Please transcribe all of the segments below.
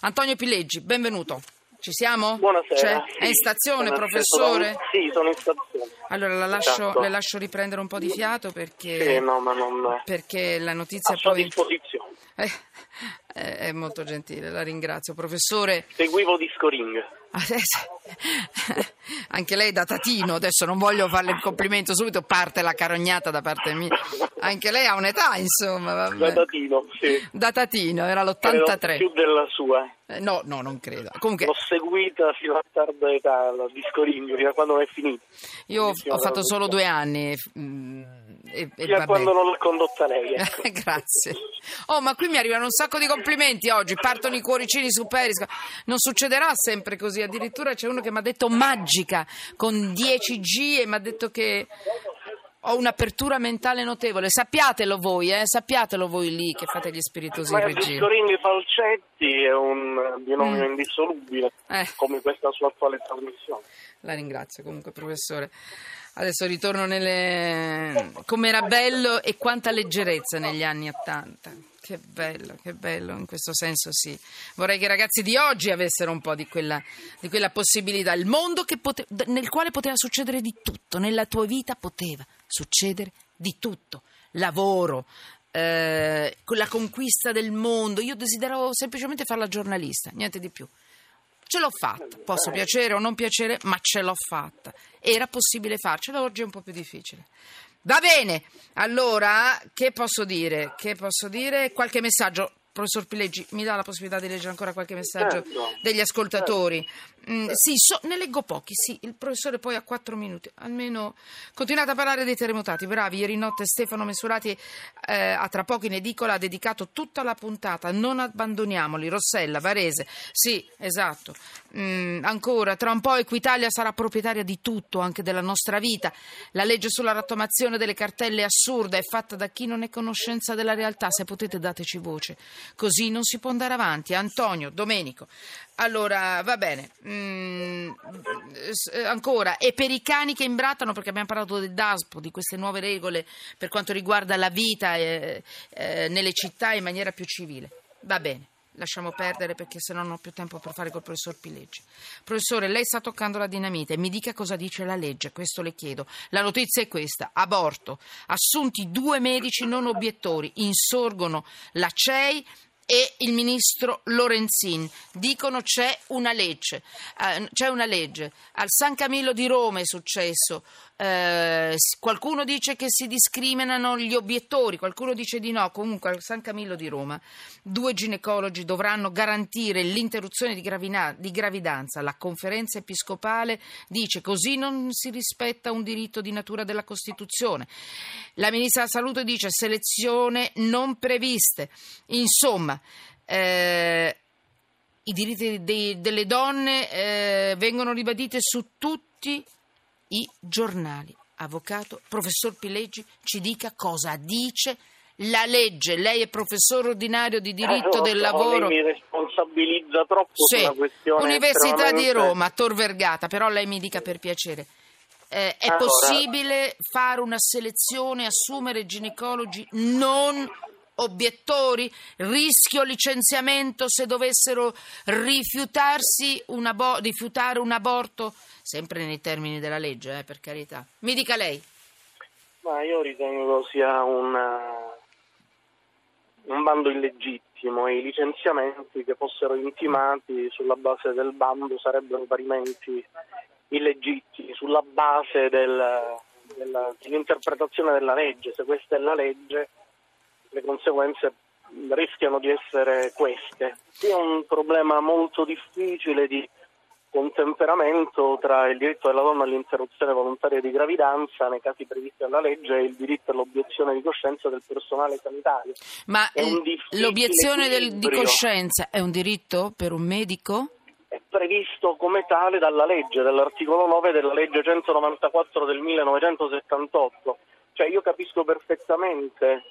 Antonio Pileggi, benvenuto. Ci siamo? Buonasera. C'è? Sì, È in stazione, sono professore? acceso da- Sì, sono in stazione. Allora la lascio, Esatto. le lascio riprendere un po' di fiato perché, Sì, no, non... perché la notizia A poi disposizione. Eh, è, molto gentile, la ringrazio. Professore, Seguivo Disco Ring. anche lei da tatino, adesso non voglio farle il complimento, subito parte la carognata da parte mia. Anche lei ha un'età, insomma. vabbè. Da Datino, sì. Da tatino, era Credo l'83. Più della sua. Eh, no, no, non credo. Comunque, L'ho seguita fino a tarda età, la Disco Ring, fino a quando non è finita. io ho, fatto solo due anni. mm, E, Fino a quando non l'ha condotta lei. ecco. Grazie. Oh, ma qui mi arrivano un sacco di complimenti oggi. Partono i cuoricini su Periscope. Non succederà sempre così. Addirittura c'è uno che mi ha detto magica con 10G e mi ha detto che ho un'apertura mentale notevole. Sappiatelo voi, eh? Sappiatelo voi lì che fate gli spiritosi Ma in il regia. Disco Ring Falcetti è un binomio Mm. indissolubile, Eh. come questa sua attuale trasmissione. La ringrazio comunque, professore. Adesso ritorno nelle. Com'era bello e quanta leggerezza negli anni Ottanta. Che bello, che bello, in questo senso sì. Vorrei che i ragazzi di oggi avessero un po' di quella, di quella possibilità. Il mondo pote- nel quale poteva succedere di tutto, nella tua vita poteva succedere di tutto. Lavoro, eh, la conquista del mondo. Io desideravo semplicemente fare la giornalista, niente di più. Ce l'ho fatta, posso piacere o non piacere, ma ce l'ho fatta. Era possibile farcela, oggi è un po' più difficile. Va bene, allora che posso dire? Che posso dire? Qualche messaggio. Professor Pileggi, mi dà la possibilità di leggere ancora qualche messaggio Certo. degli ascoltatori? Mm, sì, so- ne leggo pochi, sì, il professore poi ha quattro minuti, almeno continuate a parlare dei terremotati, bravi, ieri notte Stefano Mesurati eh, a tra poco in edicola ha dedicato tutta la puntata, non abbandoniamoli, Rossella, Varese, sì, esatto, Mm, ancora, tra un po' Equitalia sarà proprietaria di tutto, anche della nostra vita, la legge sulla rottamazione delle cartelle è assurda, è fatta da chi non è conoscenza della realtà, se potete dateci voce, così non si può andare avanti, Antonio, Domenico, allora, va bene. Mm, eh, ancora, e per i cani che imbrattano, perché abbiamo parlato del DASPO, di queste nuove regole per quanto riguarda la vita eh, eh, nelle città in maniera più civile. Va bene. Lasciamo perdere perché se no non ho più tempo per fare col professor Pileggi. Professore, lei sta toccando la dinamite. Mi dica cosa dice la legge, questo le chiedo. La notizia è questa: aborto. Assunti due medici non obiettori. Insorgono la CEI e il ministro Lorenzin dicono c'è una legge, Eh, c'è una legge. Al San Camillo di Roma è successo. Eh, qualcuno dice che si discriminano gli obiettori, qualcuno dice di no. Comunque al San Camillo di Roma due ginecologi dovranno garantire l'interruzione di, gravina- di gravidanza. La conferenza episcopale dice così non si rispetta un diritto di natura della Costituzione. La ministra della Salute dice selezione non previste. Insomma, eh, i diritti dei- delle donne eh, vengono ribaditi su tutti i giornali. Avvocato, professor Pileggi, ci dica cosa dice la legge. Lei è professore ordinario di diritto Eh, del lavoro. Lei mi responsabilizza troppo Sì, su una questione Università di Roma, Tor Vergata, però lei mi dica per piacere. eh, è Allora- possibile fare una selezione, assumere ginecologi non obiettori? Rischio licenziamento se dovessero rifiutarsi un abo- rifiutare un aborto? Sempre nei termini della legge, eh, per carità. Mi dica lei. Ma io ritengo sia un, eh, un bando illegittimo e i licenziamenti che fossero intimati sulla base del bando sarebbero parimenti illegittimi, sulla base del- della- dell'interpretazione della legge. Se questa è la legge, le conseguenze rischiano di essere queste. È un problema molto difficile di contemperamento tra il diritto della donna all'interruzione volontaria di gravidanza nei casi previsti dalla legge e il diritto all'obiezione di coscienza del personale sanitario. Ma l'obiezione del- di coscienza è un diritto per un medico? È previsto come tale dalla legge, dall'articolo 9 della legge 194 del 1978. Cioè io capisco perfettamente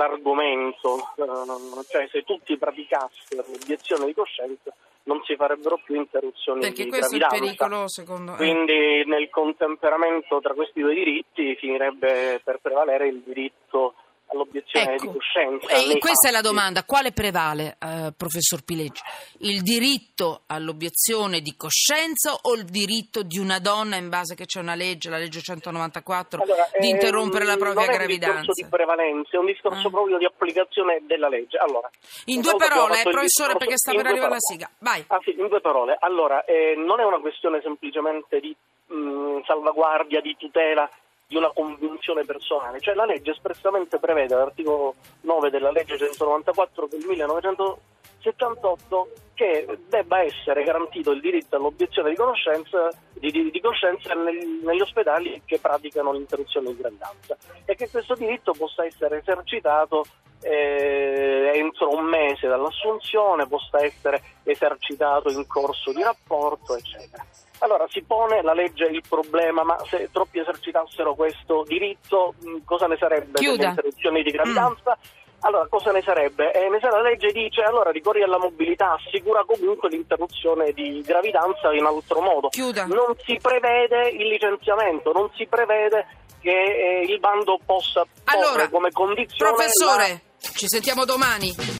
l'argomento, eh, cioè se tutti praticassero l'obiezione di coscienza non si farebbero più interruzioni Perché di questo è il gravidanza. pericolo, secondo. Quindi nel contemperamento tra questi due diritti finirebbe per prevalere il diritto all'obiezione Ecco. di coscienza. E questa è la fatti. domanda, quale prevale, eh, professor Pileggi? Il diritto all'obiezione di coscienza o il diritto di una donna in base che c'è una legge, la legge 194, Allora, di ehm, interrompere la propria non è un discorso gravidanza? di prevalenza, è un discorso Ah. proprio di applicazione della legge. Allora, In due parole, eh, professore, discorso- perché sta per arrivare la sigla. Vai. Ah sì, in due parole. Allora, eh, non è una questione semplicemente di mh, salvaguardia, di tutela di una convinzione personale. Cioè la legge espressamente prevede, all'articolo 9 della legge 194 del 1978, che debba essere garantito il diritto all'obiezione di conoscenza di, di- di coscienza nel- negli ospedali che praticano l'interruzione di gravidanza e che questo diritto possa essere esercitato eh, entro un mese dall'assunzione, possa essere esercitato in corso di rapporto, eccetera. Allora si pone la legge il problema, ma se troppi esercitassero questo diritto, cosa ne sarebbe Chiuda. delle interruzioni di gravidanza? Allora, cosa ne sarebbe? Eh, la legge dice allora ricorri alla mobilità, assicura comunque l'interruzione di gravidanza in altro modo. Chiuda. Non si prevede il licenziamento, non si prevede che eh, il bando possa porre Allora, come condizione la- Professore, ci sentiamo domani.